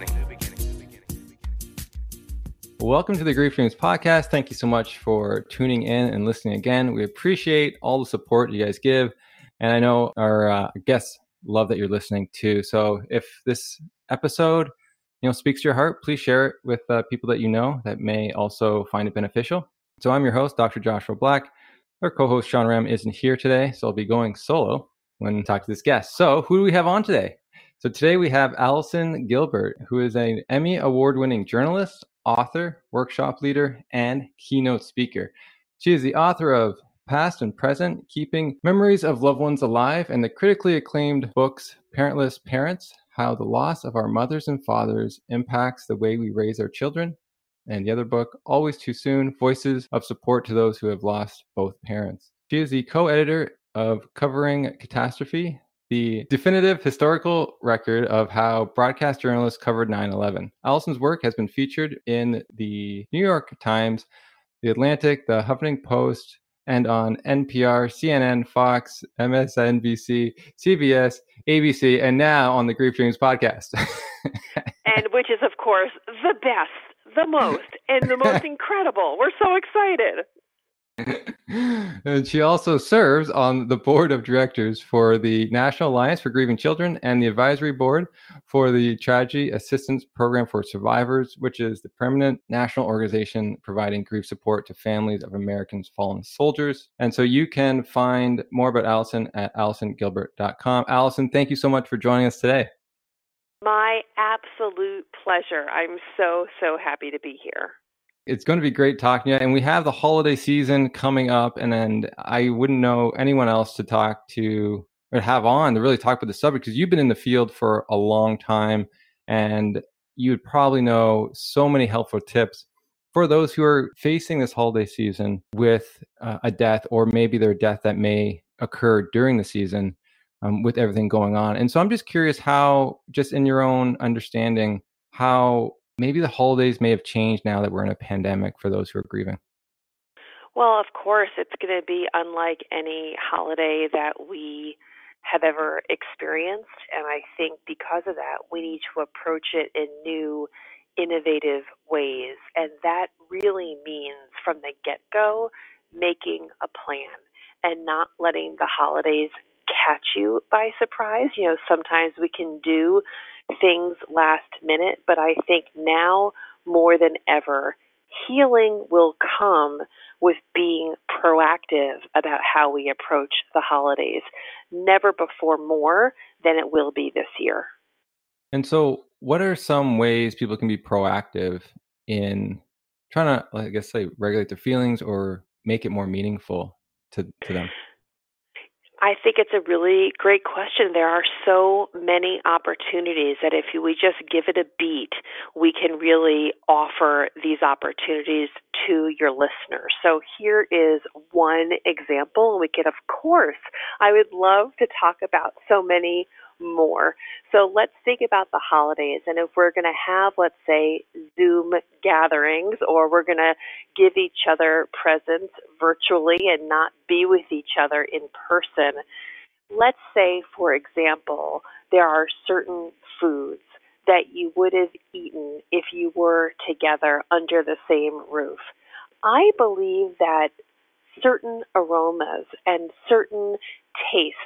new beginning. New beginning. Welcome to the Grief Dreams podcast. Thank you so much for tuning in and listening again. We appreciate all the support you guys give. And I know our uh, guests love that you're listening too. So if this episode, you know, speaks to your heart, please share it with uh, people that you know that may also find it beneficial. So I'm your host, Dr. Joshua Black. Our co-host Sean Ram isn't here today, so I'll be going solo when I talk to this guest. So who do we have on today? So today we have Allison Gilbert, who is an Emmy award-winning journalist, author, workshop leader, and keynote speaker. She is the author of Passed and Present, Keeping Memories of Loved Ones Alive, and the critically acclaimed books Parentless Parents, How the Loss of Our Mothers and Fathers Impacts the Way We Raise Our Children, and the other book, Always Too Soon Voices of Support to Those Who Have Lost Both Parents. She is the co editor of Covering Catastrophe, the definitive historical record of how broadcast journalists covered 9 11. Allison's work has been featured in the New York Times, The Atlantic, The Huffington Post, and on NPR, CNN, Fox, MSNBC, CBS, ABC, and now on the Grief Dreams podcast. and which is, of course, the best, the most, and the most incredible. We're so excited. and she also serves on the board of directors for the National Alliance for Grieving Children and the advisory board for the Tragedy Assistance Program for Survivors, which is the permanent national organization providing grief support to families of Americans fallen soldiers. And so you can find more about Allison at allisongilbert.com. Allison, thank you so much for joining us today. My absolute pleasure. I'm so, so happy to be here it's going to be great talking to you. And we have the holiday season coming up, and and I wouldn't know anyone else to talk to or have on to really talk about the subject because you've been in the field for a long time, and you would probably know so many helpful tips for those who are facing this holiday season with uh, a death or maybe their death that may occur during the season um, with everything going on. And so I'm just curious how, just in your own understanding, how maybe the holidays may have changed now that we're in a pandemic for those who are grieving. Well, of course, it's going to be unlike any holiday that we have ever experienced. And I think because of that, we need to approach it in new, innovative ways. And that really means from the get go, making a plan and not letting the holidays catch you by surprise. You know, sometimes we can do things last minute, but I think now more than ever, healing will come with being proactive about how we approach the holidays. Never before more than it will be this year. And so, what are some ways people can be proactive in trying to, like I guess, say, regulate their feelings or make it more meaningful to, to them? I think it's a really great question. There are so many opportunities that if we just give it a beat, we can really offer these opportunities to your listeners. So here is one example. We could, of course, I would love to talk about so many more. So let's think about the holidays. And if we're going to have, let's say, Zoom gatherings, or we're going to give each other presents virtually and not be with each other in person, let's say, for example, there are certain foods that you would have eaten if you were together under the same roof. I believe that certain aromas and certain tastes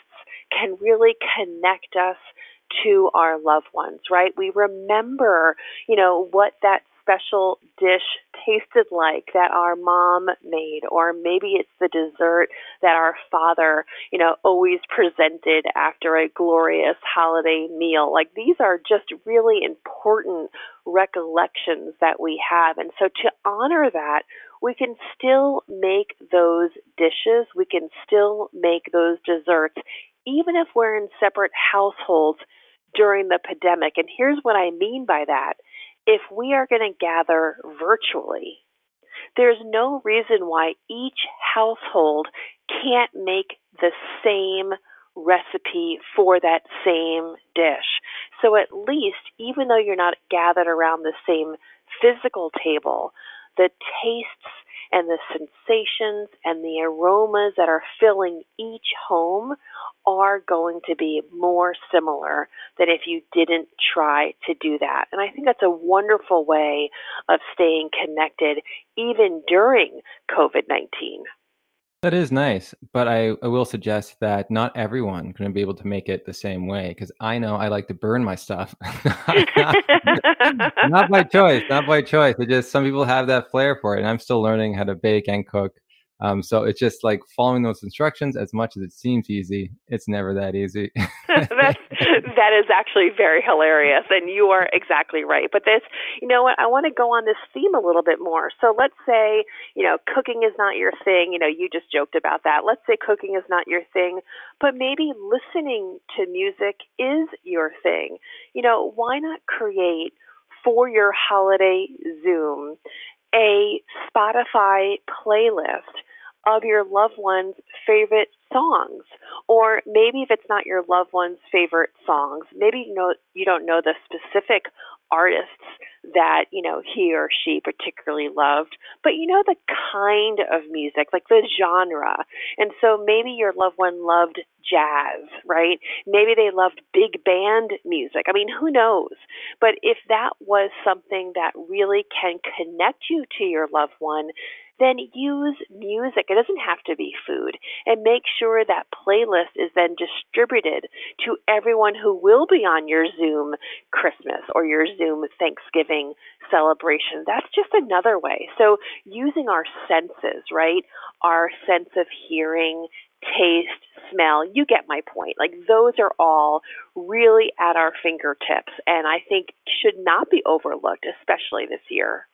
can really connect us to our loved ones, right? We remember, you know, what that special dish tasted like that our mom made or maybe it's the dessert that our father you know always presented after a glorious holiday meal like these are just really important recollections that we have and so to honor that we can still make those dishes we can still make those desserts even if we're in separate households during the pandemic. And here's what I mean by that. If we are going to gather virtually, there's no reason why each household can't make the same recipe for that same dish. So at least, even though you're not gathered around the same physical table, the tastes and the sensations and the aromas that are filling each home are going to be more similar than if you didn't try to do that. And I think that's a wonderful way of staying connected even during COVID 19. That is nice, but I, I will suggest that not everyone going to be able to make it the same way because I know I like to burn my stuff, not, not by choice, not by choice. It just some people have that flair for it, and I'm still learning how to bake and cook. Um, so it's just like following those instructions. As much as it seems easy, it's never that easy. That's, that is actually very hilarious, and you are exactly right. But this, you know what? I want to go on this theme a little bit more. So let's say, you know, cooking is not your thing. You know, you just joked about that. Let's say cooking is not your thing, but maybe listening to music is your thing. You know, why not create for your holiday Zoom a Spotify playlist of your loved one's favorite songs. Or maybe if it's not your loved one's favorite songs maybe you know you don't know the specific artists that you know he or she particularly loved but you know the kind of music like the genre. And so maybe your loved one loved jazz right? Maybe they loved big band music. I mean who knows? But if that was something that really can connect you to your loved one then use music. It doesn't have to be food. And make sure that playlist is then distributed to everyone who will be on your Zoom Christmas or your Zoom Thanksgiving celebration. That's just another way. So using our senses, right? Our sense of hearing, taste, smell, you get my point. Like those are all really at our fingertips and I think should not be overlooked, especially this year.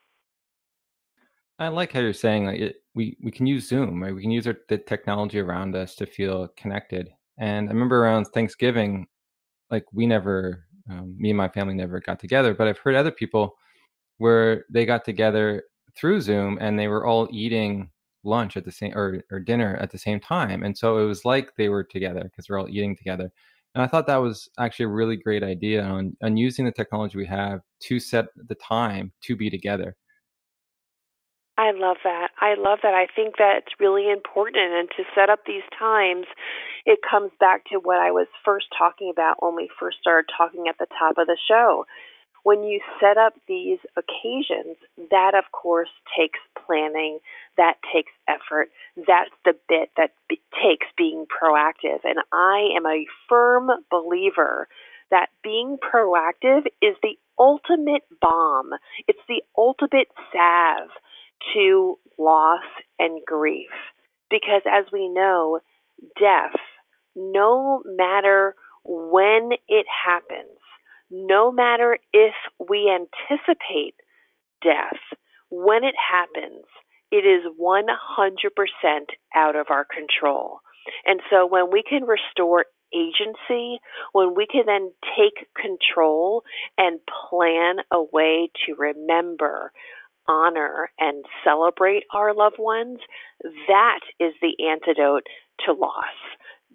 I like how you're saying like it, we we can use Zoom, right? We can use our, the technology around us to feel connected. And I remember around Thanksgiving, like we never, um, me and my family never got together, but I've heard other people where they got together through Zoom and they were all eating lunch at the same or, or dinner at the same time, and so it was like they were together because we're all eating together. And I thought that was actually a really great idea on on using the technology we have to set the time to be together I love that. I love that. I think that's really important. And to set up these times, it comes back to what I was first talking about when we first started talking at the top of the show. When you set up these occasions, that of course takes planning, that takes effort. That's the bit that be- takes being proactive. And I am a firm believer that being proactive is the ultimate balm, it's the ultimate salve to loss and grief. Because as we know, death, no matter when it happens, no matter if we anticipate death, when it happens, it is 100% out of our control. And so when we can restore agency, when we can then take control and plan a way to remember, honor and celebrate our loved ones, that is the antidote to loss,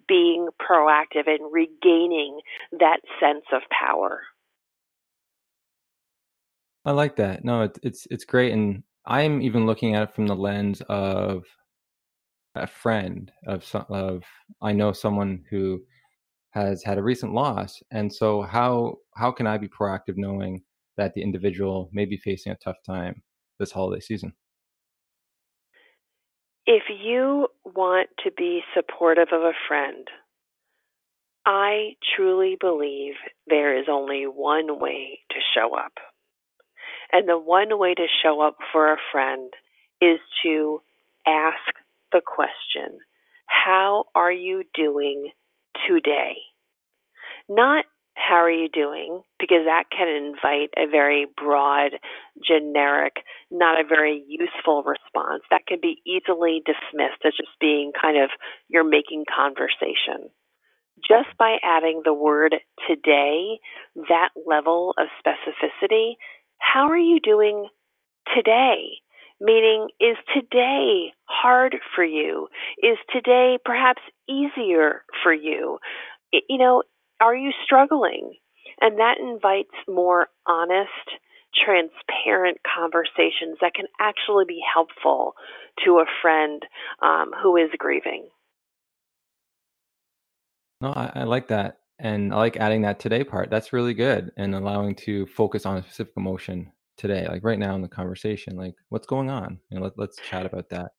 being proactive and regaining that sense of power. I like that. No, it's it's it's great, and I'm even looking at it from the lens of a friend of some of I know someone who has had a recent loss, and so how how can I be proactive knowing that the individual may be facing a tough time? This holiday season? If you want to be supportive of a friend, I truly believe there is only one way to show up. And the one way to show up for a friend is to ask the question How are you doing today? Not how are you doing? Because that can invite a very broad, generic, not a very useful response. That can be easily dismissed as just being kind of you're making conversation. Just by adding the word today, that level of specificity, how are you doing today? Meaning, is today hard for you? Is today perhaps easier for you? You know, are you struggling? And that invites more honest, transparent conversations that can actually be helpful to a friend um, who is grieving. No, I, I like that. And I like adding that today part. That's really good. And allowing to focus on a specific emotion today, like right now in the conversation, like what's going on? And let, let's chat about that.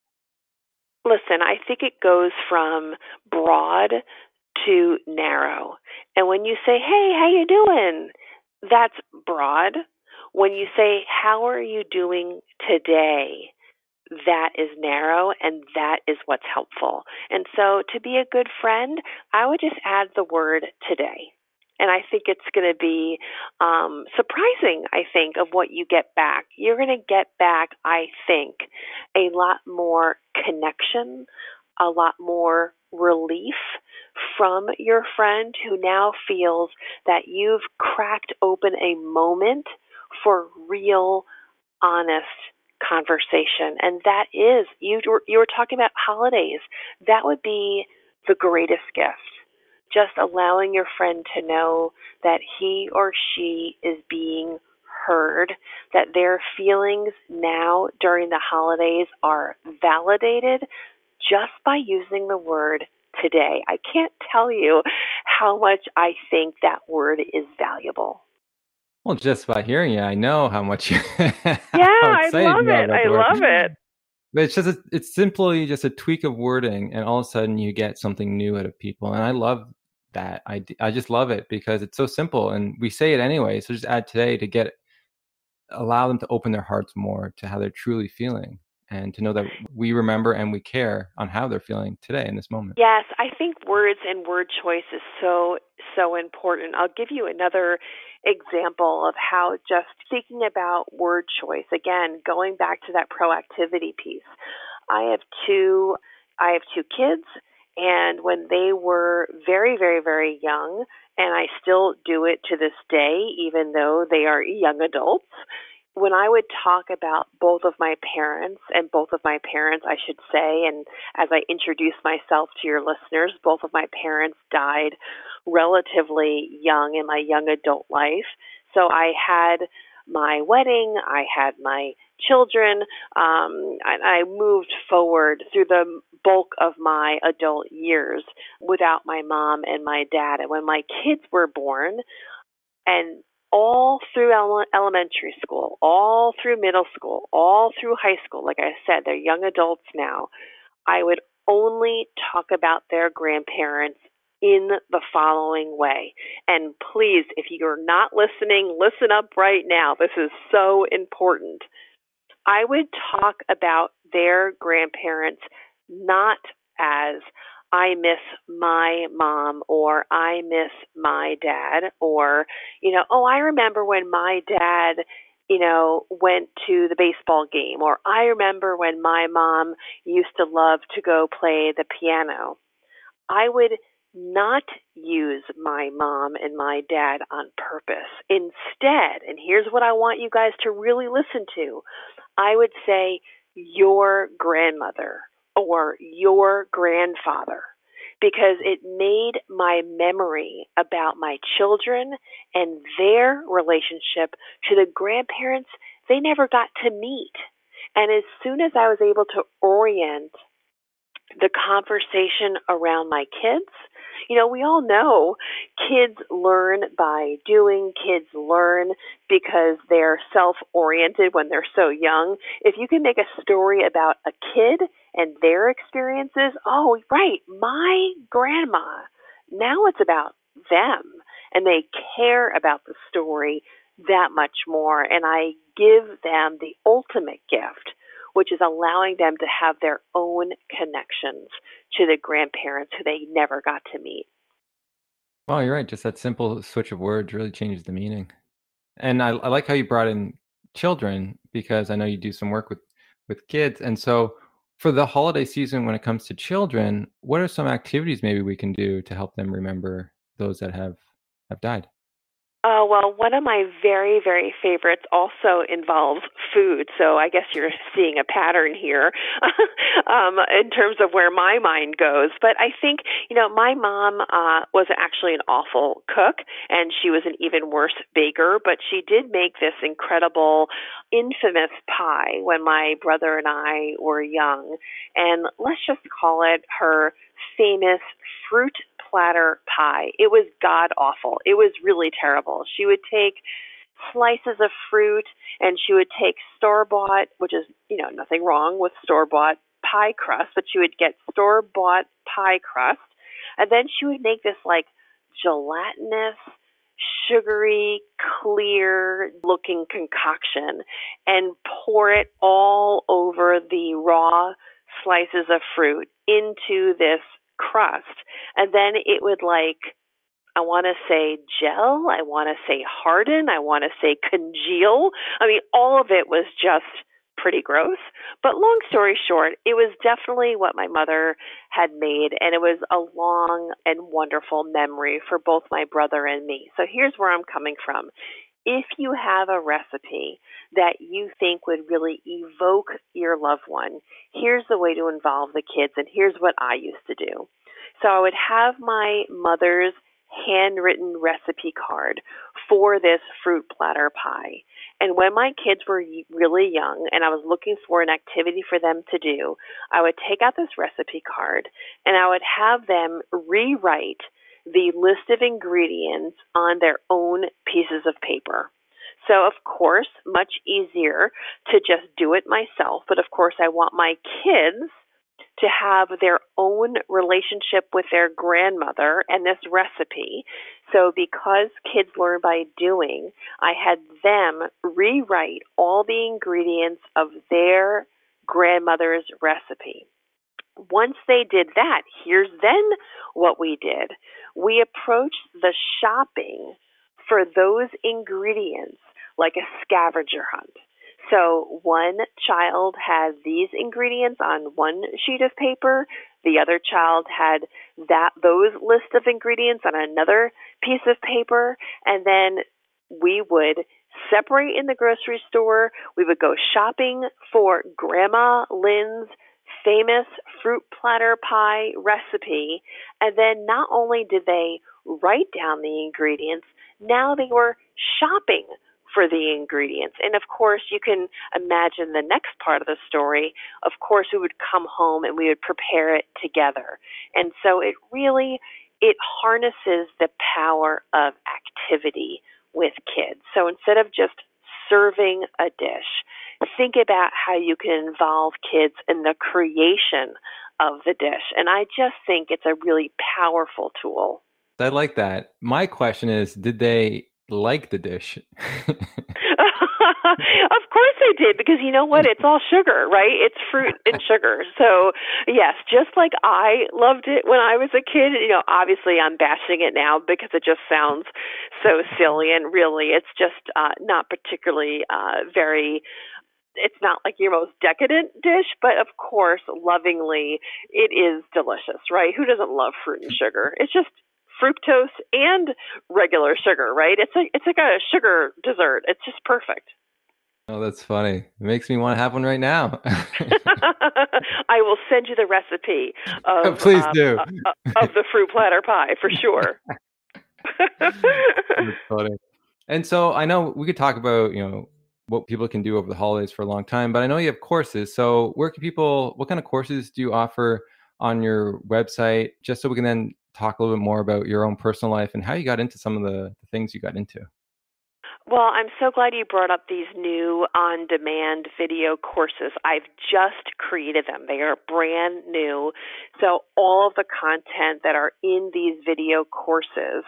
Listen, I think it goes from broad to narrow. And when you say, "Hey, how you doing?" that's broad. When you say, "How are you doing today?" that is narrow and that is what's helpful. And so to be a good friend, I would just add the word today. And I think it's going to be um, surprising, I think, of what you get back. You're going to get back, I think, a lot more connection, a lot more relief from your friend who now feels that you've cracked open a moment for real, honest conversation. And that is, you you were talking about holidays. That would be the greatest gift. Just allowing your friend to know that he or she is being heard, that their feelings now during the holidays are validated just by using the word today. I can't tell you how much I think that word is valuable. Well, just by hearing you, I know how much you. yeah, I love it. I love it. But it's just a, it's simply just a tweak of wording, and all of a sudden you get something new out of people, and I love that. I I just love it because it's so simple, and we say it anyway. So just add today to get allow them to open their hearts more to how they're truly feeling and to know that we remember and we care on how they're feeling today in this moment. Yes, I think words and word choice is so so important. I'll give you another example of how just thinking about word choice again, going back to that proactivity piece. I have two I have two kids and when they were very very very young and I still do it to this day even though they are young adults when I would talk about both of my parents, and both of my parents, I should say, and as I introduce myself to your listeners, both of my parents died relatively young in my young adult life. So I had my wedding, I had my children, um, and I moved forward through the bulk of my adult years without my mom and my dad. And when my kids were born, and all through ele- elementary school, all through middle school, all through high school. Like I said, they're young adults now. I would only talk about their grandparents in the following way. And please, if you're not listening, listen up right now. This is so important. I would talk about their grandparents not as I miss my mom or I miss my dad or, you know, oh, I remember when my dad, you know, went to the baseball game or I remember when my mom used to love to go play the piano. I would not use my mom and my dad on purpose. Instead, and here's what I want you guys to really listen to I would say, your grandmother or your grandfather because it made my memory about my children and their relationship to the grandparents they never got to meet. And as soon as I was able to orient the conversation around my kids, you know, we all know kids learn by doing, kids learn because they're self oriented when they're so young. If you can make a story about a kid and their experiences, oh, right, my grandma, now it's about them. And they care about the story that much more. And I give them the ultimate gift which is allowing them to have their own connections to the grandparents who they never got to meet. Well, you're right. Just that simple switch of words really changes the meaning. And I, I like how you brought in children because I know you do some work with with kids. And so for the holiday season when it comes to children, what are some activities maybe we can do to help them remember those that have have died? Oh, well, one of my very, very favorites also involves food. So I guess you're seeing a pattern here um, in terms of where my mind goes. But I think, you know, my mom uh, was actually an awful cook and she was an even worse baker, but she did make this incredible, infamous pie when my brother and I were young. And let's just call it her famous fruit platter pie. It was god awful. It was really terrible. She would take slices of fruit and she would take store bought, which is, you know, nothing wrong with store bought pie crust, but she would get store bought pie crust and then she would make this like gelatinous sugary, clear looking concoction and pour it all over the raw slices of fruit into this crust. And then it would like, I want to say gel, I want to say harden, I want to say congeal. I mean, all of it was just pretty gross. But long story short, it was definitely what my mother had made, and it was a long and wonderful memory for both my brother and me. So here's where I'm coming from. If you have a recipe that you think would really evoke your loved one, here's the way to involve the kids, and here's what I used to do. So I would have my mother's handwritten recipe card for this fruit platter pie. And when my kids were really young and I was looking for an activity for them to do, I would take out this recipe card and I would have them rewrite the list of ingredients on their own pieces of paper. So, of course, much easier to just do it myself, but of course, I want my kids to have their own relationship with their grandmother and this recipe. So, because kids learn by doing, I had them rewrite all the ingredients of their grandmother's recipe. Once they did that, here's then what we did. We approached the shopping for those ingredients like a scavenger hunt. So one child had these ingredients on one sheet of paper, the other child had that those list of ingredients on another piece of paper, and then we would separate in the grocery store. We would go shopping for Grandma Lynn's famous fruit platter pie recipe. And then not only did they write down the ingredients, now they were shopping for the ingredients. And of course, you can imagine the next part of the story. Of course, we would come home and we would prepare it together. And so it really it harnesses the power of activity with kids. So instead of just serving a dish, think about how you can involve kids in the creation of the dish. And I just think it's a really powerful tool. I like that. My question is did they like the dish? of course they did because you know what it's all sugar right it's fruit and sugar so yes just like i loved it when i was a kid you know obviously i'm bashing it now because it just sounds so silly and really it's just uh not particularly uh very it's not like your most decadent dish, but of course, lovingly, it is delicious, right? Who doesn't love fruit and sugar? It's just fructose and regular sugar, right? It's a it's like a sugar dessert. It's just perfect. Oh, that's funny. It makes me want to have one right now. I will send you the recipe of please um, do uh, of the fruit platter pie for sure. that's funny. And so I know we could talk about you know what people can do over the holidays for a long time. But I know you have courses. So where can people? What kind of courses do you offer on your website? Just so we can then talk a little bit more about your own personal life and how you got into some of the, the things you got into. Well, I'm so glad you brought up these new on demand video courses. I've just created them. They are brand new. So, all of the content that are in these video courses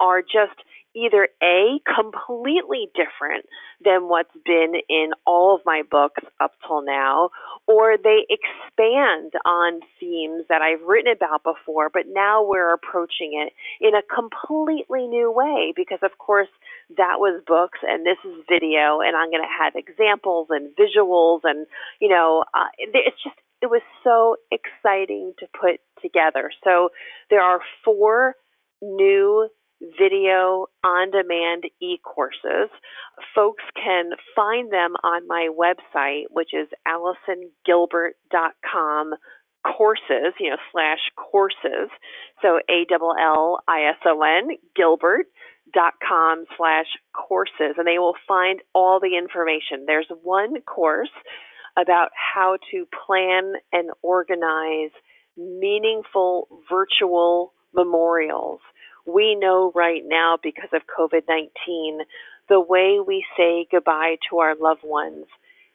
are just either A, completely different than what's been in all of my books up till now, or they expand on themes that I've written about before, but now we're approaching it in a completely new way because, of course, that was books and this is video, and I'm going to have examples and visuals, and, you know, uh, it's just, it was so exciting to put together. So there are four new video on demand e courses. Folks can find them on my website, which is allisongilbert.com courses, you know, slash courses. So A L L I S O N, Gilbert dot com slash courses and they will find all the information. There's one course about how to plan and organize meaningful virtual memorials. We know right now because of COVID 19, the way we say goodbye to our loved ones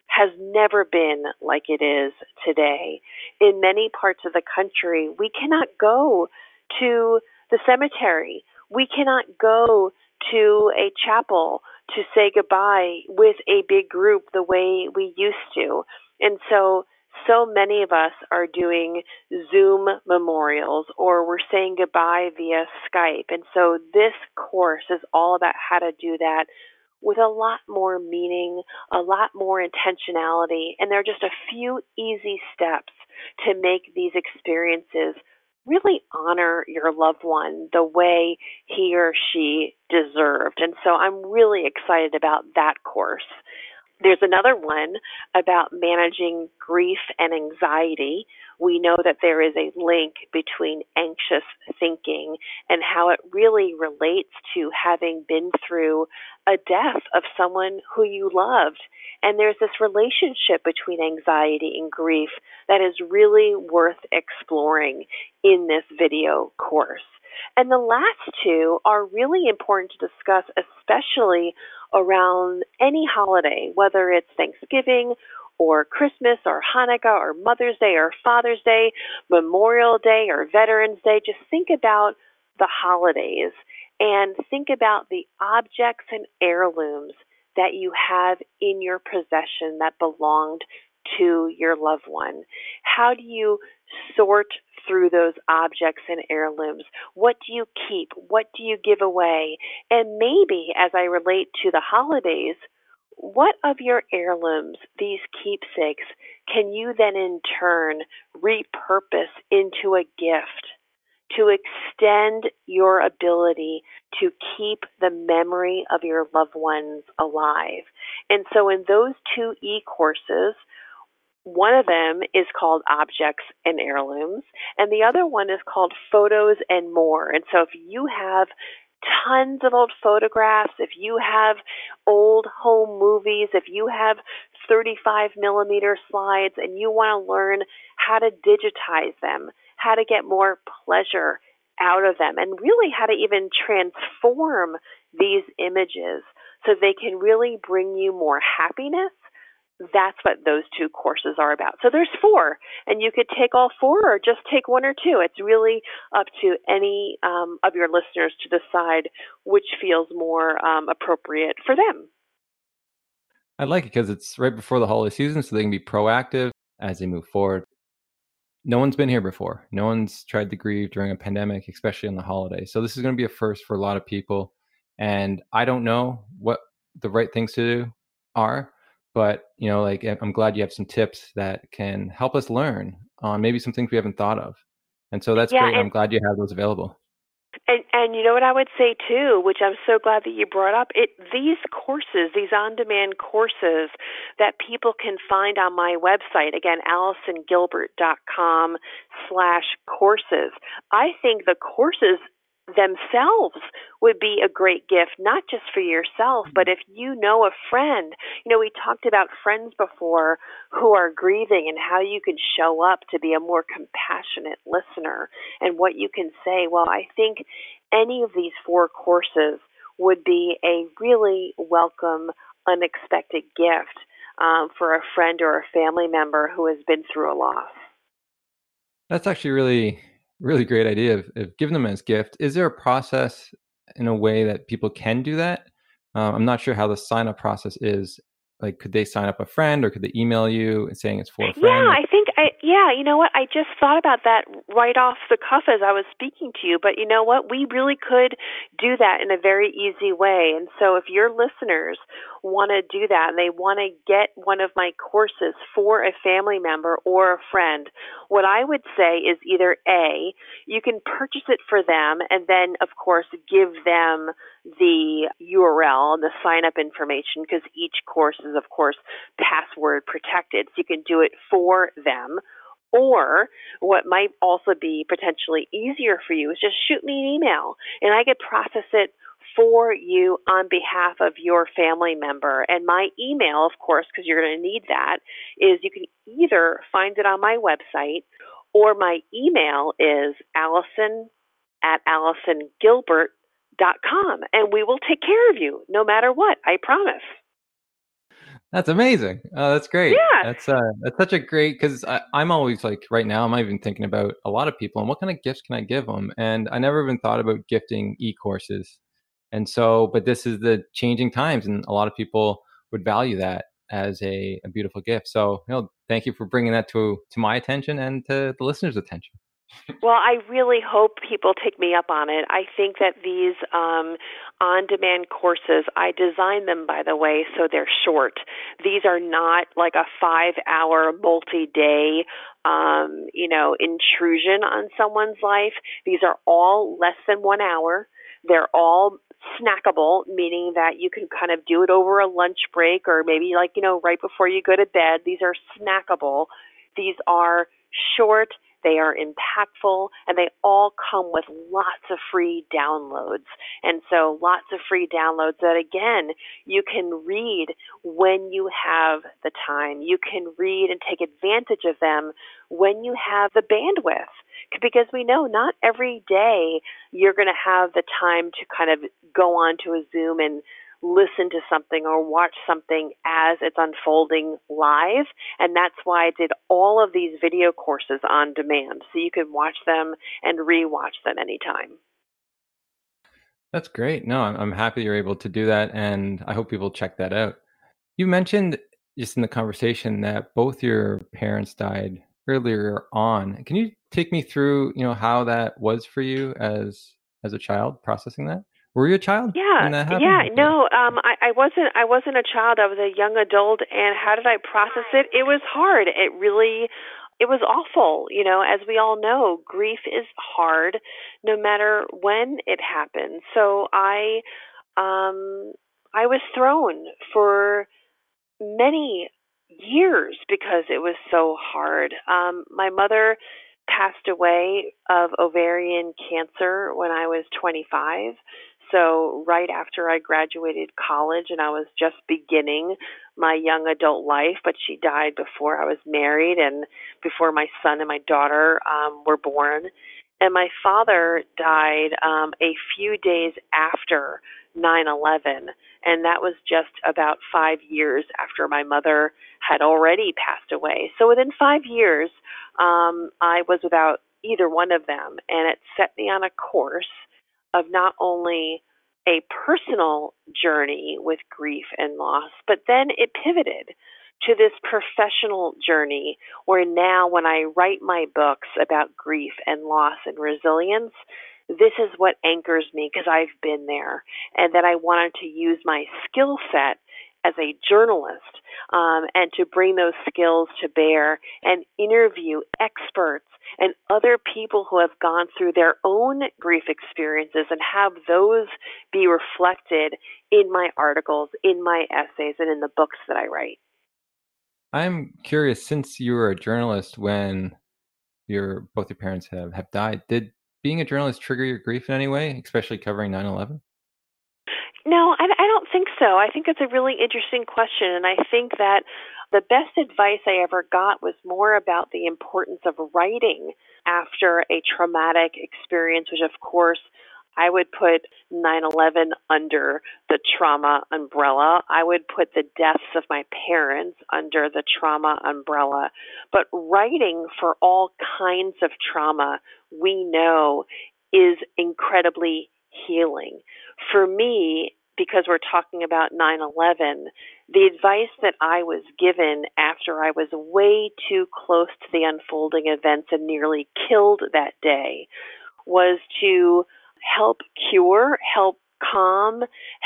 has never been like it is today. In many parts of the country, we cannot go to the cemetery. We cannot go to a chapel to say goodbye with a big group the way we used to. And so, so many of us are doing Zoom memorials or we're saying goodbye via Skype. And so, this course is all about how to do that with a lot more meaning, a lot more intentionality, and there are just a few easy steps to make these experiences really honor your loved one the way he or she deserved. And so I'm really excited about that course. There's another one about managing grief and anxiety. We know that there is a link between anxious thinking and how it really relates to having been through a death of someone who you loved. And there's this relationship between anxiety and grief that is really worth exploring in this video course. And the last two are really important to discuss, especially around any holiday, whether it's Thanksgiving or Christmas or Hanukkah or Mother's Day or Father's Day, Memorial Day or Veterans Day. Just think about the holidays and think about the objects and heirlooms that you have in your possession that belonged to your loved one. How do you sort through those objects and heirlooms? What do you keep? What do you give away? And maybe as I relate to the holidays, what of your heirlooms, these keepsakes, can you then in turn repurpose into a gift to extend your ability to keep the memory of your loved ones alive? And so in those two e courses, one of them is called Objects and Heirlooms, and the other one is called Photos and More. And so if you have tons of old photographs, if you have old home movies, if you have 35 millimeter slides and you want to learn how to digitize them, how to get more pleasure out of them, and really how to even transform these images so they can really bring you more happiness that's what those two courses are about. So there's four, and you could take all four or just take one or two. It's really up to any um, of your listeners to decide which feels more um, appropriate for them. I like it because it's right before the holiday season, so they can be proactive as they move forward. No one's been here before. No one's tried to grieve during a pandemic, especially on the holiday. So this is going to be a first for a lot of people. And I don't know what the right things to do are but you know like i'm glad you have some tips that can help us learn on maybe some things we haven't thought of and so that's yeah, great and, i'm glad you have those available. And and you know what i would say too which i'm so glad that you brought up it these courses these on demand courses that people can find on my website again allisongilbert.com slash courses i think the courses themselves would be a great gift, not just for yourself, but if you know a friend. You know, we talked about friends before who are grieving and how you can show up to be a more compassionate listener and what you can say. Well, I think any of these four courses would be a really welcome, unexpected gift um, for a friend or a family member who has been through a loss. That's actually really really great idea of, of, giving them as gift. Is there a process in a way that people can do that? Um, I'm not sure how the sign up process is. Like, could they sign up a friend, or could they email you saying it's for a friend? Yeah, I think I, yeah, you know what? I just thought about that right off the cuff as I was speaking to you. But you know what? We really could do that in a very easy way. And so, if your listeners want to do that and they want to get one of my courses for a family member or a friend, what I would say is either A, you can purchase it for them and then, of course, give them the URL and the sign up information because each course is, of course, password protected. So you can do it for them. Or what might also be potentially easier for you is just shoot me an email and I could process it for you on behalf of your family member. And my email, of course, because you're going to need that, is you can either find it on my website or my email is allison at allisongilbert.com. And we will take care of you no matter what, I promise. That's amazing. Oh, that's great. Yeah. That's uh, that's such a great because I'm always like right now. I'm even thinking about a lot of people and what kind of gifts can I give them? And I never even thought about gifting e-courses. And so, but this is the changing times, and a lot of people would value that as a, a beautiful gift. So, you know, thank you for bringing that to to my attention and to the listeners' attention. Well, I really hope people take me up on it. I think that these um, on demand courses, I designed them, by the way, so they're short. These are not like a five hour, multi day, um, you know, intrusion on someone's life. These are all less than one hour. They're all snackable, meaning that you can kind of do it over a lunch break or maybe like, you know, right before you go to bed. These are snackable. These are short they are impactful and they all come with lots of free downloads. And so lots of free downloads that again, you can read when you have the time. You can read and take advantage of them when you have the bandwidth. Because we know not every day you're going to have the time to kind of go on to a Zoom and listen to something or watch something as it's unfolding live. And that's why I did all of these video courses on demand. So you can watch them and rewatch them anytime. That's great. No, I'm happy you're able to do that. And I hope people check that out. You mentioned just in the conversation that both your parents died earlier on. Can you take me through, you know, how that was for you as as a child processing that? Were you a child? Yeah, yeah. No, um, I, I wasn't. I wasn't a child. I was a young adult. And how did I process it? It was hard. It really, it was awful. You know, as we all know, grief is hard, no matter when it happens. So I, um, I was thrown for many years because it was so hard. Um, my mother passed away of ovarian cancer when I was 25 so right after I graduated college and I was just beginning my young adult life, but she died before I was married and before my son and my daughter um, were born. And my father died um, a few days after 9 11. And that was just about five years after my mother had already passed away. So within five years, um, I was without either one of them. And it set me on a course of not only a personal journey with grief and loss, but then it pivoted to this professional journey where now when I write my books about grief and loss and resilience, this is what anchors me because I've been there and that I wanted to use my skill set as a journalist um, and to bring those skills to bear and interview experts and other people who have gone through their own grief experiences and have those be reflected in my articles, in my essays, and in the books that I write. I'm curious, since you were a journalist when your both your parents have, have died, did being a journalist trigger your grief in any way, especially covering 9 11? No, I, I don't think so. I think it's a really interesting question, and I think that the best advice I ever got was more about the importance of writing after a traumatic experience, which, of course, I would put 9 11 under the trauma umbrella. I would put the deaths of my parents under the trauma umbrella. But writing for all kinds of trauma, we know, is incredibly healing. For me, because we're talking about 9 11, the advice that I was given after I was way too close to the unfolding events and nearly killed that day was to help cure, help calm,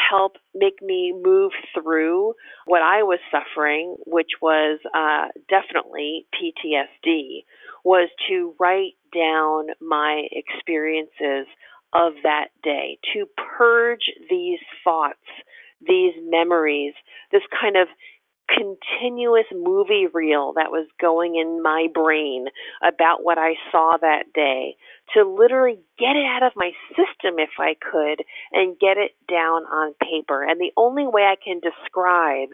help make me move through what I was suffering, which was uh, definitely PTSD, was to write down my experiences of that day, to purge these thoughts, these memories, this kind of continuous movie reel that was going in my brain about what I saw that day to literally get it out of my system if I could and get it down on paper. And the only way I can describe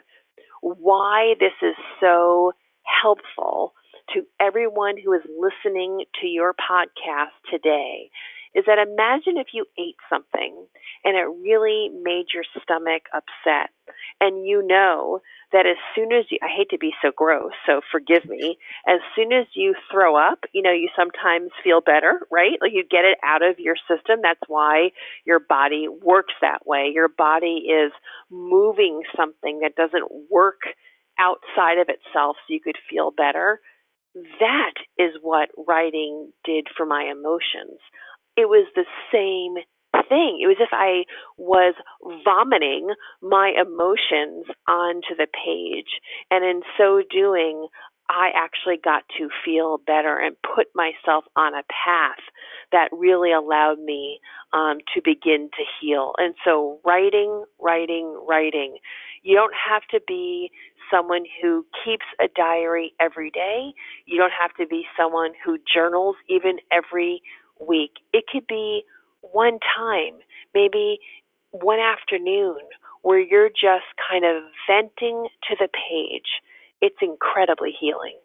why this is so helpful to everyone who is listening to your podcast today is that imagine if you ate something and it really made your stomach upset and you know that as soon as you, I hate to be so gross, so forgive me, as soon as you throw up, you know, you sometimes feel better, right? Like you get it out of your system. That's why your body works that way. Your body is moving something that doesn't work outside of itself so you could feel better. That is what writing did for my emotions. It was the same thing. It was as if I was vomiting my emotions onto the page. And in so doing, I actually got to feel better and put myself on a path that really allowed me um, to begin to heal. And so, writing, writing, writing. You don't have to be someone who keeps a diary every day. You don't have to be someone who journals even every week. It could be one time, maybe one afternoon, where you're just kind of venting to the page. It's incredibly healing.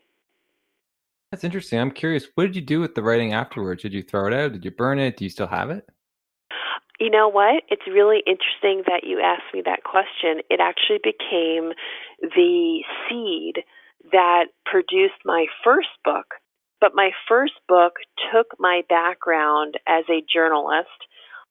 That's interesting. I'm curious, what did you do with the writing afterwards? Did you throw it out? Did you burn it? Do you still have it? You know what? It's really interesting that you asked me that question. It actually became the seed that produced my first book, but my first book took my background as a journalist.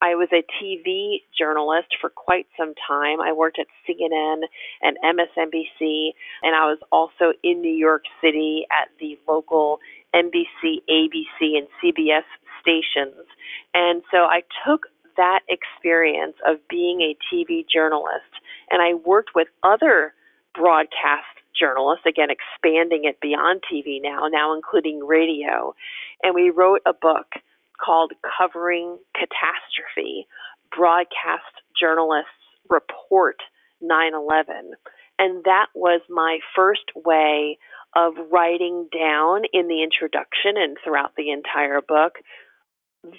I was a TV journalist for quite some time. I worked at CNN and MSNBC, and I was also in New York City at the local NBC, ABC, and CBS stations. And so I took that experience of being a TV journalist and I worked with other broadcast journalists, again, expanding it beyond TV now, now including radio. And we wrote a book called Covering Catastrophe Broadcast Journalists Report 9 11. And that was my first way of writing down in the introduction and throughout the entire book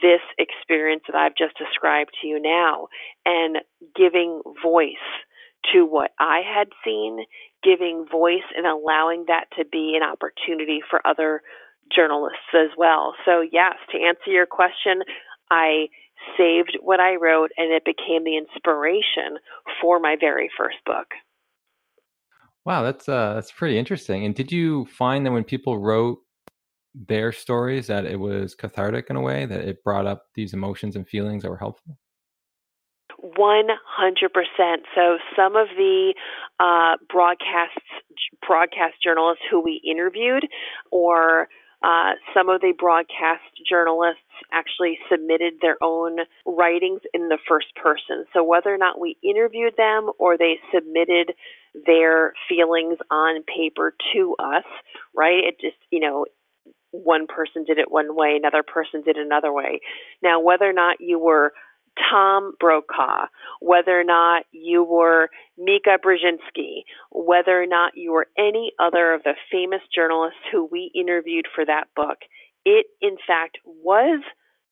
this experience that I've just described to you now and giving voice to what I had seen, giving voice and allowing that to be an opportunity for other journalists as well. So, yes, to answer your question, I saved what I wrote and it became the inspiration for my very first book. Wow, that's uh that's pretty interesting. And did you find that when people wrote their stories that it was cathartic in a way that it brought up these emotions and feelings that were helpful? 100%. So some of the uh, broadcasts, broadcast journalists who we interviewed, or uh, some of the broadcast journalists actually submitted their own writings in the first person. So whether or not we interviewed them or they submitted their feelings on paper to us, right? It just, you know, one person did it one way, another person did another way. Now, whether or not you were Tom Brokaw, whether or not you were Mika Brzezinski, whether or not you were any other of the famous journalists who we interviewed for that book, it in fact was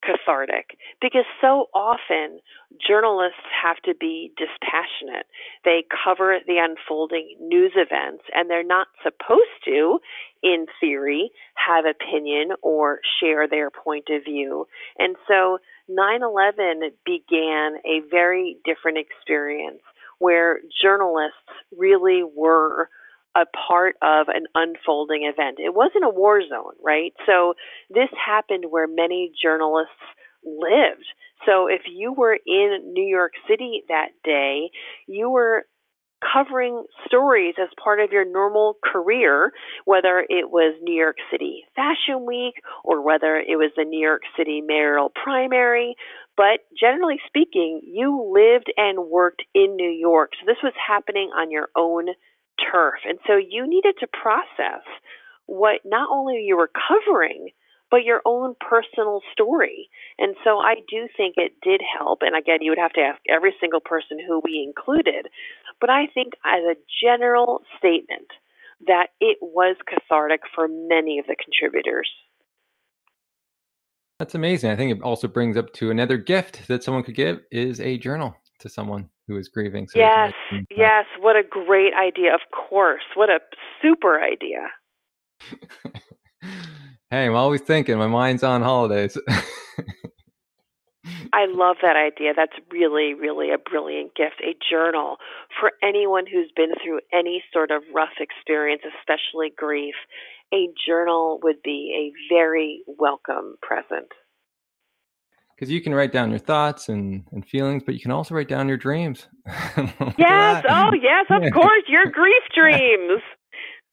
cathartic because so often journalists have to be dispassionate. They cover the unfolding news events and they're not supposed to, in theory, have opinion or share their point of view. And so 9 11 began a very different experience where journalists really were a part of an unfolding event. It wasn't a war zone, right? So this happened where many journalists lived. So if you were in New York City that day, you were covering stories as part of your normal career, whether it was New York City Fashion Week or whether it was the New York City mayoral primary. But generally speaking, you lived and worked in New York. So this was happening on your own turf. And so you needed to process what not only you were covering, but your own personal story. And so I do think it did help. And again, you would have to ask every single person who we included. But I think, as a general statement, that it was cathartic for many of the contributors. That's amazing. I think it also brings up to another gift that someone could give is a journal to someone who is grieving. So yes, yes. What a great idea. Of course. What a super idea. hey, I'm always thinking. My mind's on holidays. I love that idea. That's really, really a brilliant gift. A journal for anyone who's been through any sort of rough experience, especially grief. A journal would be a very welcome present. Because you can write down your thoughts and, and feelings, but you can also write down your dreams. yes. Oh, yes, of course. Your grief dreams.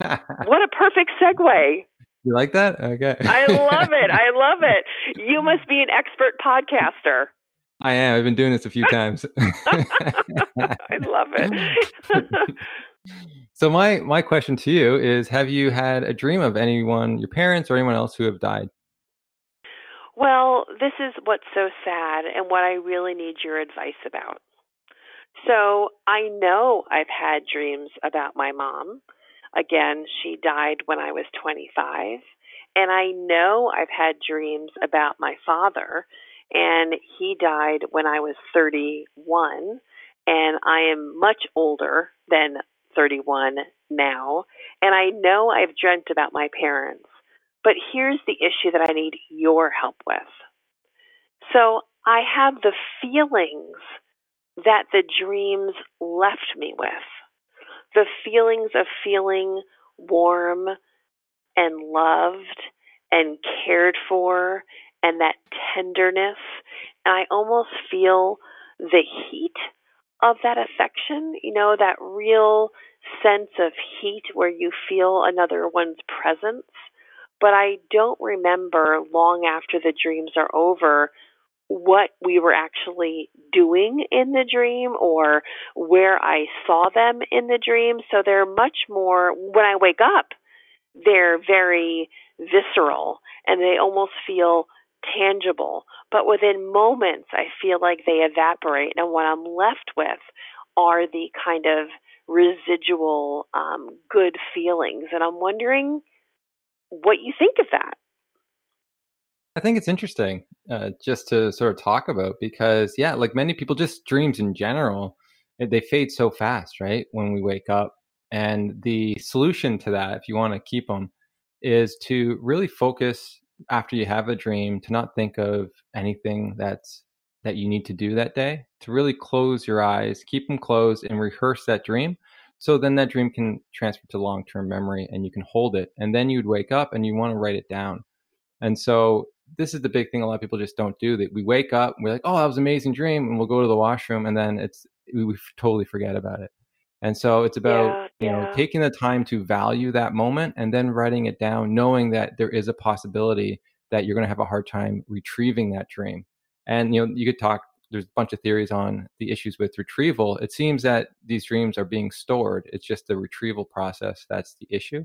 what a perfect segue. You like that? Okay. I love it. I love it. You must be an expert podcaster. I am. I've been doing this a few times. I love it. so my my question to you is have you had a dream of anyone, your parents or anyone else who have died? Well, this is what's so sad and what I really need your advice about. So, I know I've had dreams about my mom. Again, she died when I was 25. And I know I've had dreams about my father, and he died when I was 31. And I am much older than 31 now. And I know I've dreamt about my parents. But here's the issue that I need your help with. So I have the feelings that the dreams left me with the feelings of feeling warm and loved and cared for and that tenderness. And I almost feel the heat of that affection, you know, that real sense of heat where you feel another one's presence. But I don't remember long after the dreams are over what we were actually doing in the dream or where I saw them in the dream. So they're much more, when I wake up, they're very visceral and they almost feel tangible. But within moments, I feel like they evaporate. And what I'm left with are the kind of residual um, good feelings. And I'm wondering what you think of that. I think it's interesting uh, just to sort of talk about because, yeah, like many people, just dreams in general, eh, they fade so fast, right? When we wake up. And the solution to that, if you want to keep them, is to really focus after you have a dream to not think of anything that's that you need to do that day to really close your eyes keep them closed and rehearse that dream so then that dream can transfer to long-term memory and you can hold it and then you'd wake up and you want to write it down and so this is the big thing a lot of people just don't do that we wake up we're like oh that was an amazing dream and we'll go to the washroom and then it's we, we totally forget about it. And so it's about yeah, you know yeah. taking the time to value that moment and then writing it down knowing that there is a possibility that you're going to have a hard time retrieving that dream. And you know you could talk there's a bunch of theories on the issues with retrieval. It seems that these dreams are being stored. It's just the retrieval process that's the issue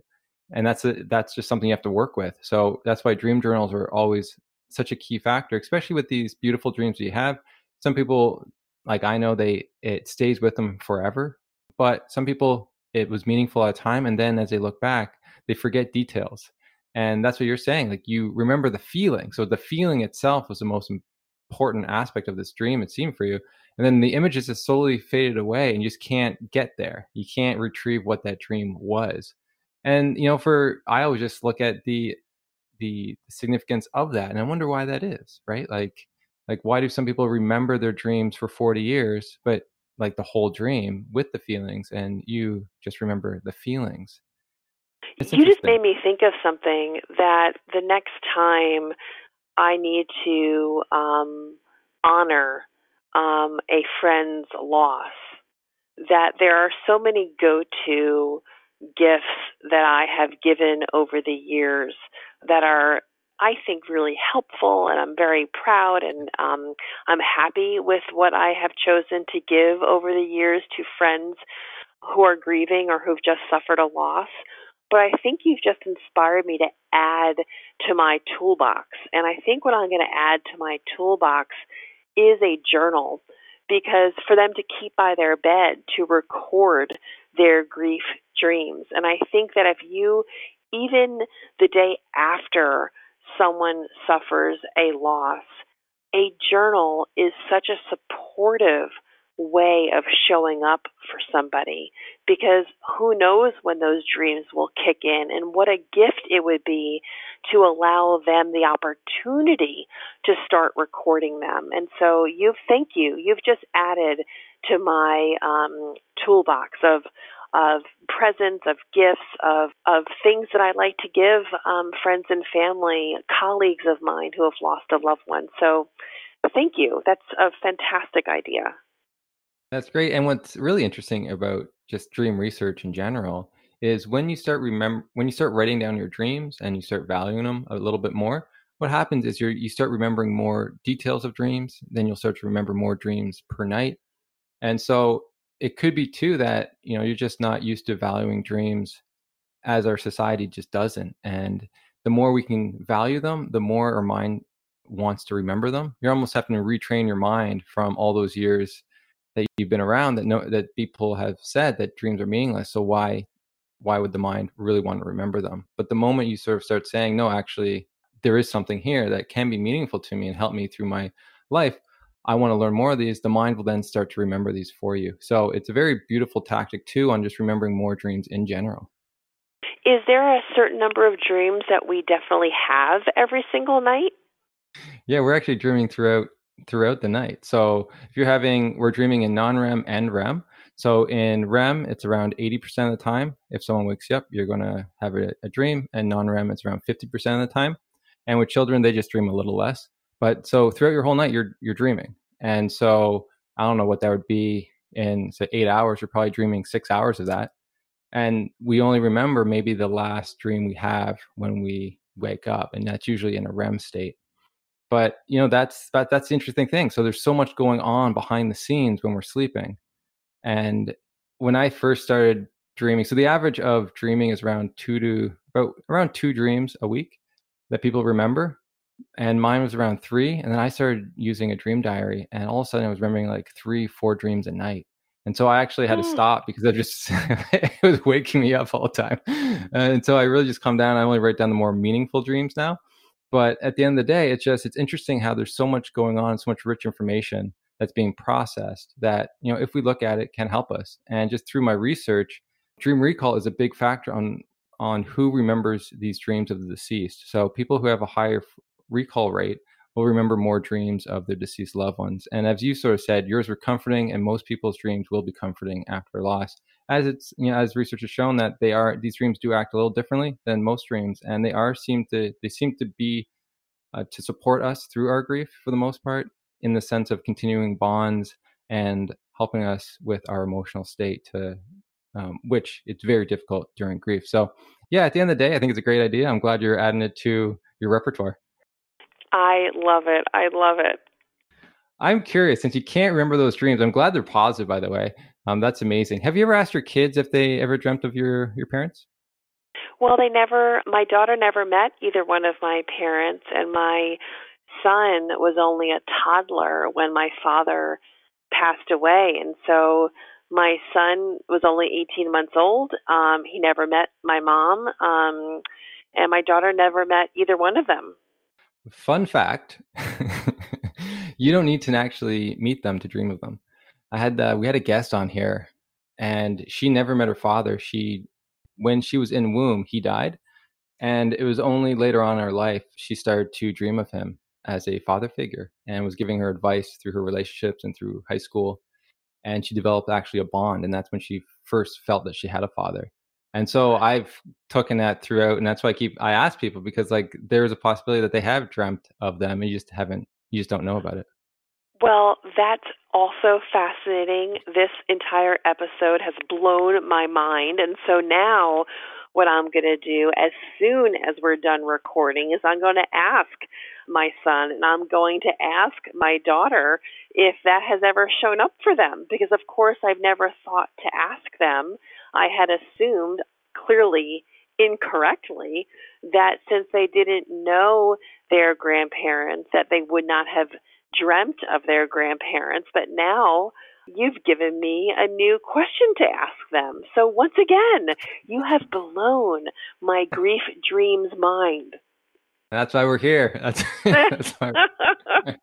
and that's a, that's just something you have to work with. So that's why dream journals are always such a key factor, especially with these beautiful dreams you have. Some people, like I know, they it stays with them forever, but some people it was meaningful at a time, and then as they look back, they forget details. And that's what you're saying. Like you remember the feeling. So the feeling itself was the most important aspect of this dream. It seemed for you, and then the images just slowly faded away, and you just can't get there. You can't retrieve what that dream was. And you know, for I always just look at the the significance of that, and I wonder why that is, right? Like, like why do some people remember their dreams for forty years, but like the whole dream with the feelings, and you just remember the feelings? It's you just made me think of something that the next time I need to um, honor um, a friend's loss, that there are so many go to gifts that I have given over the years that are I think really helpful and I'm very proud and um, I'm happy with what I have chosen to give over the years to friends who are grieving or who've just suffered a loss. But I think you've just inspired me to add to my toolbox. And I think what I'm going to add to my toolbox is a journal because for them to keep by their bed to record their grief dreams. And I think that if you, even the day after someone suffers a loss, a journal is such a supportive way of showing up for somebody because who knows when those dreams will kick in and what a gift it would be to allow them the opportunity to start recording them. And so you've thank you. You've just added to my um, toolbox of of presents, of gifts, of, of things that I like to give um, friends and family, colleagues of mine who have lost a loved one. So thank you. That's a fantastic idea. That's great. And what's really interesting about just dream research in general is when you start remember when you start writing down your dreams and you start valuing them a little bit more, what happens is you you start remembering more details of dreams, then you'll start to remember more dreams per night. And so it could be too that you know you're just not used to valuing dreams as our society just doesn't and the more we can value them the more our mind wants to remember them. You're almost having to retrain your mind from all those years that you've been around that know that people have said that dreams are meaningless so why why would the mind really want to remember them? But the moment you sort of start saying no actually there is something here that can be meaningful to me and help me through my life I want to learn more of these, the mind will then start to remember these for you. So it's a very beautiful tactic too on just remembering more dreams in general. Is there a certain number of dreams that we definitely have every single night? Yeah, we're actually dreaming throughout throughout the night. So if you're having we're dreaming in non-REM and REM. So in REM, it's around 80% of the time. If someone wakes you up, you're going to have a, a dream, and non-REM, it's around 50% of the time. And with children, they just dream a little less. But so throughout your whole night, you're you're dreaming, and so I don't know what that would be in say eight hours. You're probably dreaming six hours of that, and we only remember maybe the last dream we have when we wake up, and that's usually in a REM state. But you know that's that, that's the interesting thing. So there's so much going on behind the scenes when we're sleeping, and when I first started dreaming, so the average of dreaming is around two to about around two dreams a week that people remember and mine was around three. And then I started using a dream diary, and all of a sudden I was remembering like three, four dreams a night. And so I actually had to mm. stop because I just it was waking me up all the time. And so I really just come down. I only write down the more meaningful dreams now. But at the end of the day, it's just it's interesting how there's so much going on, so much rich information that's being processed that you know if we look at it can help us. And just through my research, dream recall is a big factor on on who remembers these dreams of the deceased. So people who have a higher recall rate will remember more dreams of their deceased loved ones. And as you sort of said, yours were comforting, and most people's dreams will be comforting after loss. As it's you know, as research has shown that they are these dreams do act a little differently than most dreams, and they are seem to they seem to be uh, to support us through our grief for the most part, in the sense of continuing bonds and helping us with our emotional state to um, which it's very difficult during grief. So, yeah, at the end of the day, I think it's a great idea. I'm glad you're adding it to your repertoire. I love it. I love it. I'm curious, since you can't remember those dreams, I'm glad they're positive, by the way. Um, that's amazing. Have you ever asked your kids if they ever dreamt of your, your parents? Well, they never, my daughter never met either one of my parents, and my son was only a toddler when my father passed away. And so my son was only 18 months old. Um, he never met my mom, um, and my daughter never met either one of them. Fun fact: you don't need to actually meet them to dream of them. I had uh, we had a guest on here, and she never met her father. She, when she was in womb, he died, and it was only later on in her life she started to dream of him as a father figure, and was giving her advice through her relationships and through high school. And she developed actually a bond, and that's when she first felt that she had a father. And so I've taken that throughout, and that's why I keep I ask people because like there's a possibility that they have dreamt of them, and you just haven't, you just don't know about it. Well, that's also fascinating. This entire episode has blown my mind, and so now what I'm going to do as soon as we're done recording is I'm going to ask my son and I'm going to ask my daughter if that has ever shown up for them because of course I've never thought to ask them. I had assumed clearly incorrectly that since they didn't know their grandparents that they would not have dreamt of their grandparents but now you've given me a new question to ask them. So once again, you have blown my grief dreams mind. That's why we're here. That's, that's why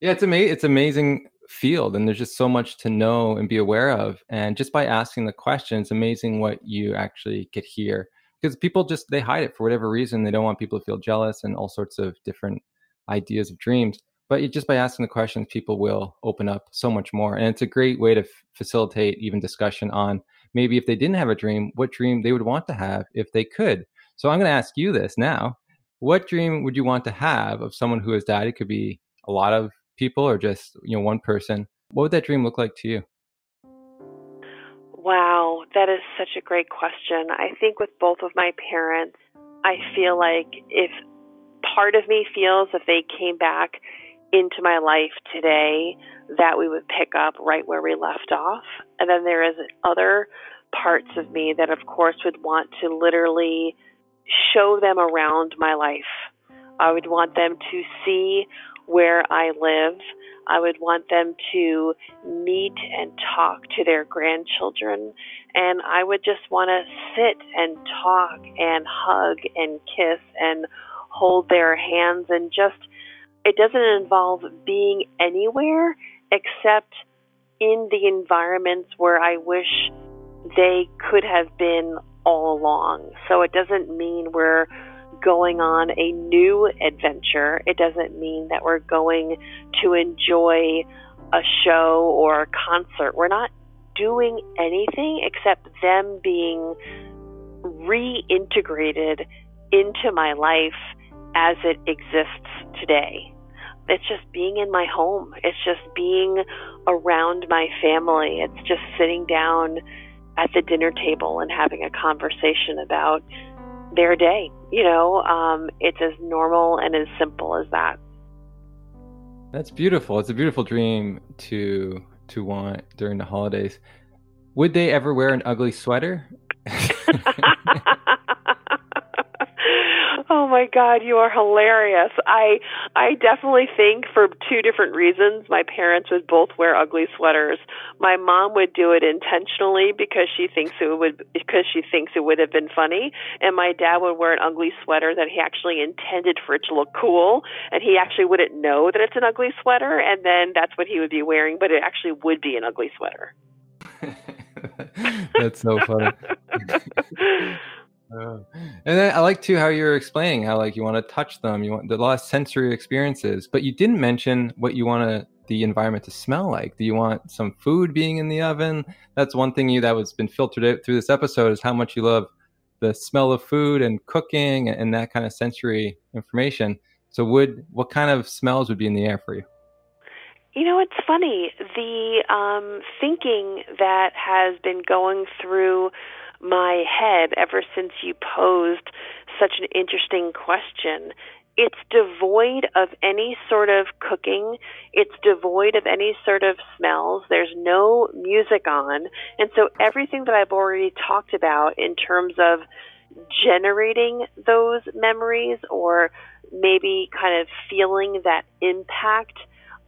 yeah, it's amazing. It's amazing field, and there's just so much to know and be aware of. And just by asking the question, it's amazing what you actually get hear Because people just they hide it for whatever reason. They don't want people to feel jealous and all sorts of different ideas of dreams. But just by asking the questions, people will open up so much more. And it's a great way to f- facilitate even discussion on maybe if they didn't have a dream, what dream they would want to have if they could. So I'm going to ask you this now. What dream would you want to have of someone who has died? It could be a lot of people or just, you know, one person. What would that dream look like to you? Wow, that is such a great question. I think with both of my parents, I feel like if part of me feels if they came back into my life today that we would pick up right where we left off. And then there is other parts of me that, of course, would want to literally show them around my life. I would want them to see where I live. I would want them to meet and talk to their grandchildren. And I would just want to sit and talk and hug and kiss and hold their hands and just it doesn't involve being anywhere except in the environments where I wish they could have been all along. So it doesn't mean we're going on a new adventure. It doesn't mean that we're going to enjoy a show or a concert. We're not doing anything except them being reintegrated into my life as it exists today it's just being in my home. It's just being around my family. It's just sitting down at the dinner table and having a conversation about their day. You know, um, it's as normal and as simple as that. That's beautiful. It's a beautiful dream to to want during the holidays. Would they ever wear an ugly sweater? Oh my God, you are hilarious. I I definitely think for two different reasons my parents would both wear ugly sweaters. My mom would do it intentionally because she thinks it would because she thinks it would have been funny, and my dad would wear an ugly sweater that he actually intended for it to look cool, and he actually wouldn't know that it's an ugly sweater, and then that's what he would be wearing, but it actually would be an ugly sweater. that's so funny. Uh, and then I like too how you're explaining how like you want to touch them, you want the last sensory experiences, but you didn't mention what you want to the environment to smell like. Do you want some food being in the oven? That's one thing you that was been filtered out through this episode is how much you love the smell of food and cooking and that kind of sensory information. So would what kind of smells would be in the air for you? You know, it's funny. The um, thinking that has been going through my head ever since you posed such an interesting question. It's devoid of any sort of cooking. It's devoid of any sort of smells. There's no music on. And so everything that I've already talked about in terms of generating those memories or maybe kind of feeling that impact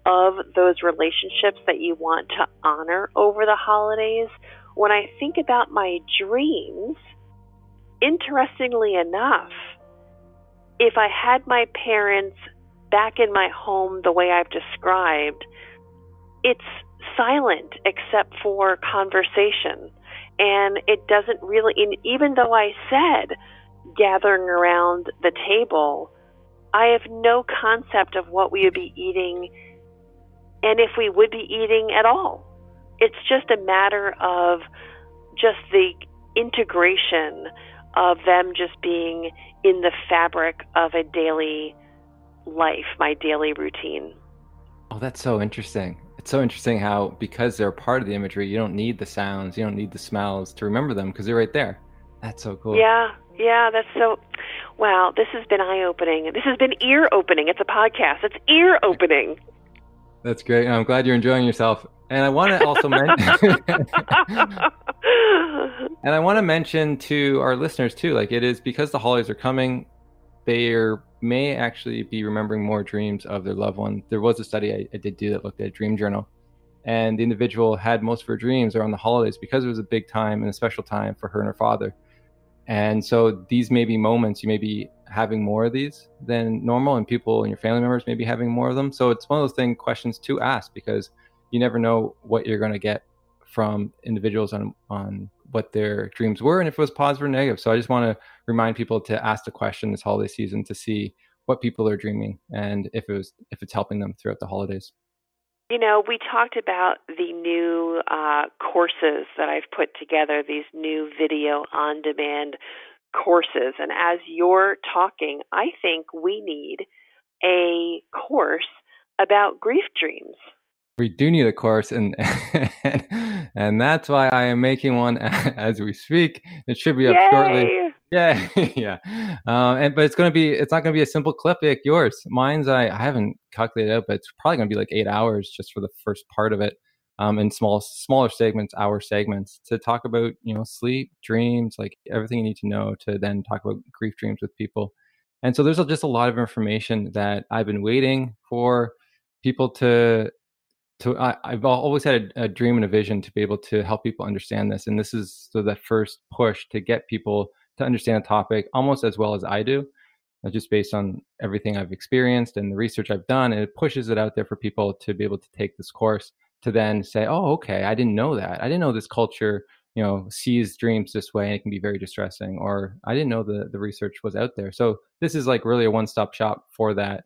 of those relationships that you want to honor over the holidays when I think about my dreams, interestingly enough, if I had my parents back in my home the way I've described, it's silent except for conversation. And it doesn't really, even though I said gathering around the table, I have no concept of what we would be eating and if we would be eating at all it's just a matter of just the integration of them just being in the fabric of a daily life, my daily routine. Oh, that's so interesting. It's so interesting how, because they're part of the imagery, you don't need the sounds, you don't need the smells to remember them because they're right there. That's so cool. Yeah, yeah, that's so. Wow, this has been eye opening. This has been ear opening. It's a podcast. It's ear opening. That's great. And I'm glad you're enjoying yourself. And I want to also mention, and I want to mention to our listeners too, like it is because the holidays are coming, they may actually be remembering more dreams of their loved one. There was a study I, I did do that looked at a dream journal, and the individual had most of her dreams around the holidays because it was a big time and a special time for her and her father. And so these may be moments you may be having more of these than normal, and people and your family members may be having more of them. So it's one of those thing questions to ask because you never know what you're going to get from individuals on on what their dreams were and if it was positive or negative. So I just want to remind people to ask the question this holiday season to see what people are dreaming and if it was if it's helping them throughout the holidays. You know, we talked about the new uh, courses that I've put together, these new video on demand courses. And as you're talking, I think we need a course about grief dreams we do need a course and and that's why i am making one as we speak. It should be up Yay! shortly yeah yeah. Um, and but it's going to be it's not going to be a simple clip like yours. Mine's I, I haven't calculated out but it's probably going to be like eight hours just for the first part of it um, in small smaller segments hour segments to talk about you know sleep dreams like everything you need to know to then talk about grief dreams with people. And so there's just a lot of information that i've been waiting for people to to I, have always had a, a, dream and a vision to be able to help people understand this, and this is so that first push to get people to understand a topic almost as well as I do, uh, just based on everything I've experienced and the research I've done, and it pushes it out there for people to be able to take this course to then say, oh, okay, I didn't know that. I didn't know this culture, you know, sees dreams this way, and it can be very distressing, or I didn't know the the research was out there. So this is like really a one stop shop for that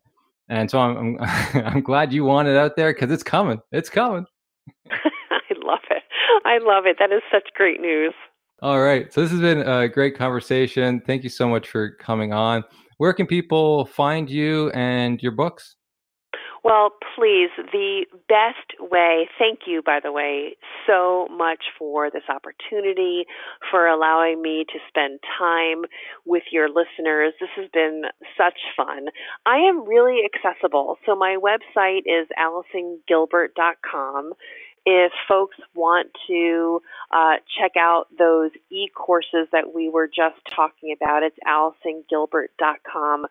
and so I'm I'm, I'm glad you want it out there because it's coming. It's coming. I love it. I love it. That is such great news. All right. So this has been a great conversation. Thank you so much for coming on. Where can people find you and your books? Well, please, the best way, thank you, by the way, so much for this opportunity, for allowing me to spend time with your listeners. This has been such fun. I am really accessible. So my website is AllisonGilbert.com if folks want to uh, check out those e courses that we were just talking about, it's AllisonGilbert.com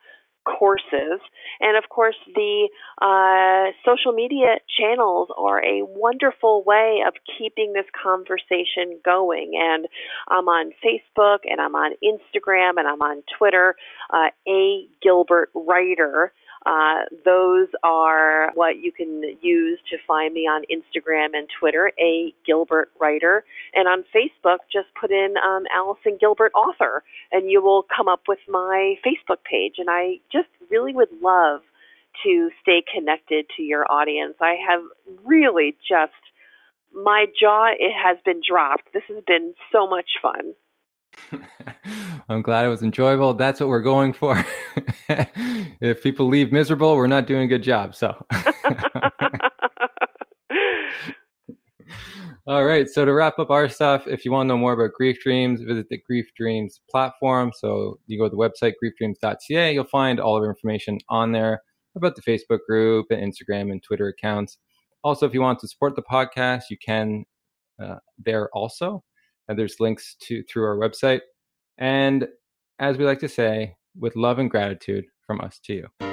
courses. And of course, the uh, social media channels are a wonderful way of keeping this conversation going. And I'm on Facebook and I'm on Instagram and I'm on Twitter, uh, A Gilbert Writer. Uh, those are what you can use to find me on Instagram and Twitter, A Gilbert Writer. And on Facebook, just put in um, Allison Gilbert Author, and you will come up with my Facebook page. And I just really would love to stay connected to your audience. I have really just, my jaw it has been dropped. This has been so much fun. I'm glad it was enjoyable. That's what we're going for. if people leave miserable, we're not doing a good job. So, all right. So, to wrap up our stuff, if you want to know more about Grief Dreams, visit the Grief Dreams platform. So, you go to the website griefdreams.ca, you'll find all of our information on there about the Facebook group and Instagram and Twitter accounts. Also, if you want to support the podcast, you can uh, there also. And there's links to through our website. And as we like to say, with love and gratitude from us to you.